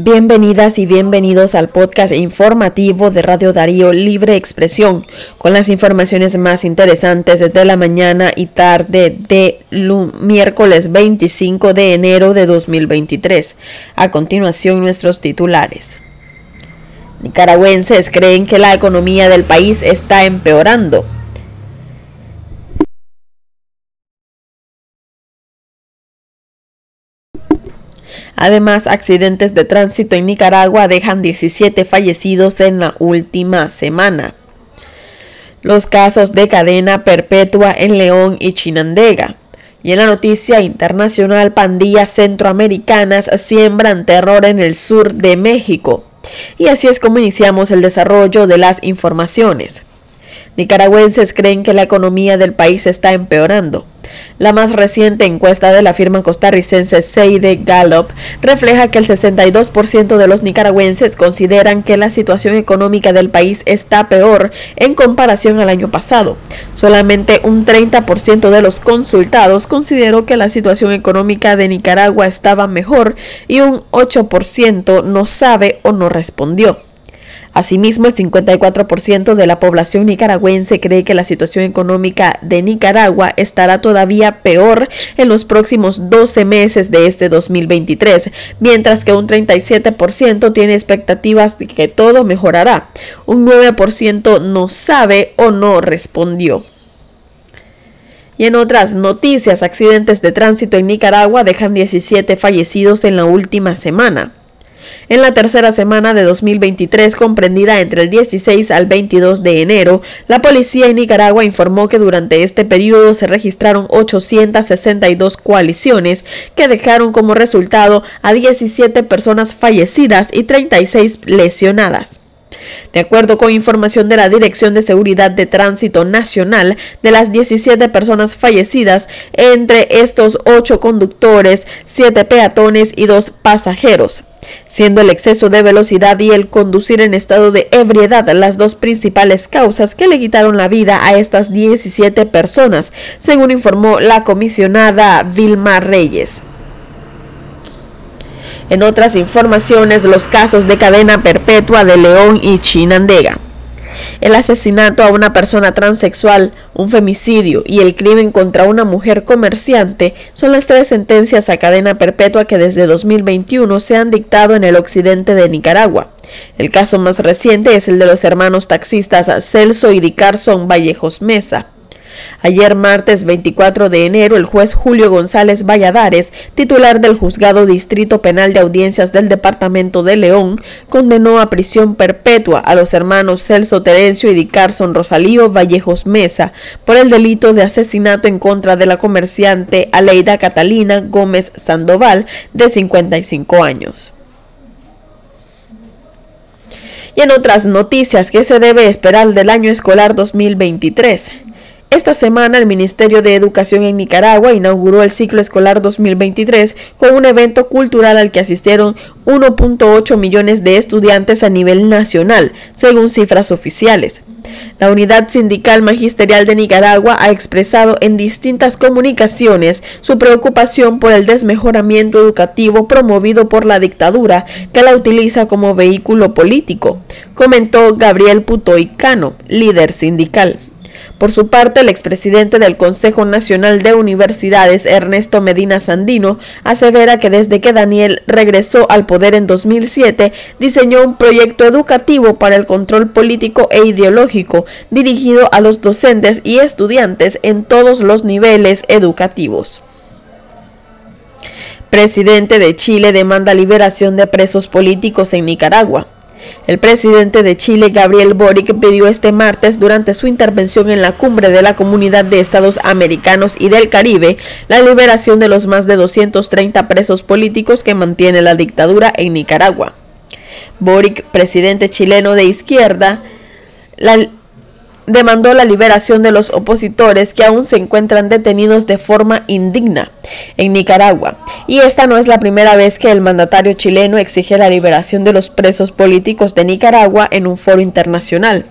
Bienvenidas y bienvenidos al podcast informativo de Radio Darío Libre Expresión, con las informaciones más interesantes de la mañana y tarde de miércoles 25 de enero de 2023. A continuación, nuestros titulares. Nicaragüenses creen que la economía del país está empeorando. Además, accidentes de tránsito en Nicaragua dejan 17 fallecidos en la última semana. Los casos de cadena perpetua en León y Chinandega. Y en la noticia internacional, pandillas centroamericanas siembran terror en el sur de México. Y así es como iniciamos el desarrollo de las informaciones. Nicaragüenses creen que la economía del país está empeorando. La más reciente encuesta de la firma costarricense Seide Gallup refleja que el 62% de los nicaragüenses consideran que la situación económica del país está peor en comparación al año pasado. Solamente un 30% de los consultados consideró que la situación económica de Nicaragua estaba mejor y un 8% no sabe o no respondió. Asimismo, el 54% de la población nicaragüense cree que la situación económica de Nicaragua estará todavía peor en los próximos 12 meses de este 2023, mientras que un 37% tiene expectativas de que todo mejorará. Un 9% no sabe o no respondió. Y en otras noticias, accidentes de tránsito en Nicaragua dejan 17 fallecidos en la última semana. En la tercera semana de 2023, comprendida entre el 16 al 22 de enero, la policía en Nicaragua informó que durante este periodo se registraron 862 coaliciones que dejaron como resultado a 17 personas fallecidas y 36 lesionadas. De acuerdo con información de la Dirección de Seguridad de Tránsito Nacional, de las 17 personas fallecidas, entre estos 8 conductores, 7 peatones y 2 pasajeros siendo el exceso de velocidad y el conducir en estado de ebriedad las dos principales causas que le quitaron la vida a estas 17 personas, según informó la comisionada Vilma Reyes. En otras informaciones, los casos de cadena perpetua de León y Chinandega. El asesinato a una persona transexual, un femicidio y el crimen contra una mujer comerciante son las tres sentencias a cadena perpetua que desde 2021 se han dictado en el occidente de Nicaragua. El caso más reciente es el de los hermanos taxistas Celso y Di Carson Vallejos Mesa. Ayer martes 24 de enero, el juez Julio González Valladares, titular del Juzgado Distrito Penal de Audiencias del Departamento de León, condenó a prisión perpetua a los hermanos Celso Terencio y Di Carson Rosalío Vallejos Mesa por el delito de asesinato en contra de la comerciante Aleida Catalina Gómez Sandoval, de 55 años. Y en otras noticias, ¿qué se debe esperar del año escolar 2023? Esta semana el Ministerio de Educación en Nicaragua inauguró el ciclo escolar 2023 con un evento cultural al que asistieron 1.8 millones de estudiantes a nivel nacional, según cifras oficiales. La Unidad Sindical Magisterial de Nicaragua ha expresado en distintas comunicaciones su preocupación por el desmejoramiento educativo promovido por la dictadura que la utiliza como vehículo político, comentó Gabriel Putoy Cano, líder sindical. Por su parte, el expresidente del Consejo Nacional de Universidades, Ernesto Medina Sandino, asevera que desde que Daniel regresó al poder en 2007, diseñó un proyecto educativo para el control político e ideológico dirigido a los docentes y estudiantes en todos los niveles educativos. Presidente de Chile demanda liberación de presos políticos en Nicaragua. El presidente de Chile, Gabriel Boric, pidió este martes durante su intervención en la cumbre de la Comunidad de Estados Americanos y del Caribe la liberación de los más de 230 presos políticos que mantiene la dictadura en Nicaragua. Boric, presidente chileno de izquierda, demandó la liberación de los opositores que aún se encuentran detenidos de forma indigna en Nicaragua. Y esta no es la primera vez que el mandatario chileno exige la liberación de los presos políticos de Nicaragua en un foro internacional.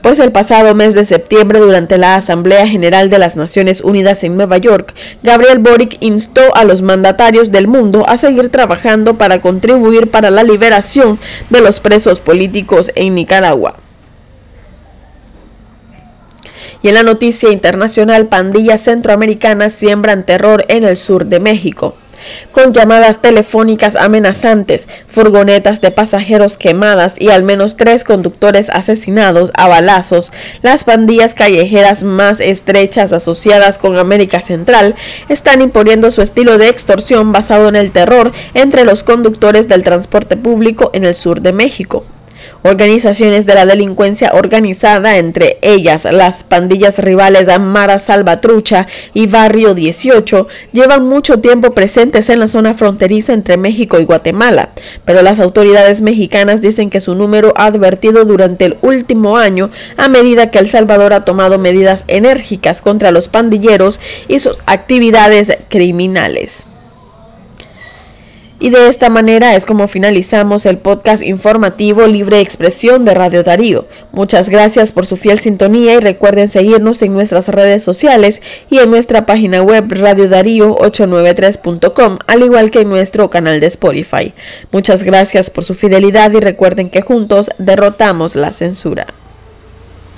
Pues el pasado mes de septiembre, durante la Asamblea General de las Naciones Unidas en Nueva York, Gabriel Boric instó a los mandatarios del mundo a seguir trabajando para contribuir para la liberación de los presos políticos en Nicaragua. Y en la noticia internacional, pandillas centroamericanas siembran terror en el sur de México con llamadas telefónicas amenazantes, furgonetas de pasajeros quemadas y al menos tres conductores asesinados a balazos, las pandillas callejeras más estrechas asociadas con América Central están imponiendo su estilo de extorsión basado en el terror entre los conductores del transporte público en el sur de México. Organizaciones de la delincuencia organizada, entre ellas las pandillas rivales Amara Salvatrucha y Barrio 18, llevan mucho tiempo presentes en la zona fronteriza entre México y Guatemala, pero las autoridades mexicanas dicen que su número ha advertido durante el último año a medida que El Salvador ha tomado medidas enérgicas contra los pandilleros y sus actividades criminales. Y de esta manera es como finalizamos el podcast informativo Libre Expresión de Radio Darío. Muchas gracias por su fiel sintonía y recuerden seguirnos en nuestras redes sociales y en nuestra página web radiodarío893.com, al igual que en nuestro canal de Spotify. Muchas gracias por su fidelidad y recuerden que juntos derrotamos la censura.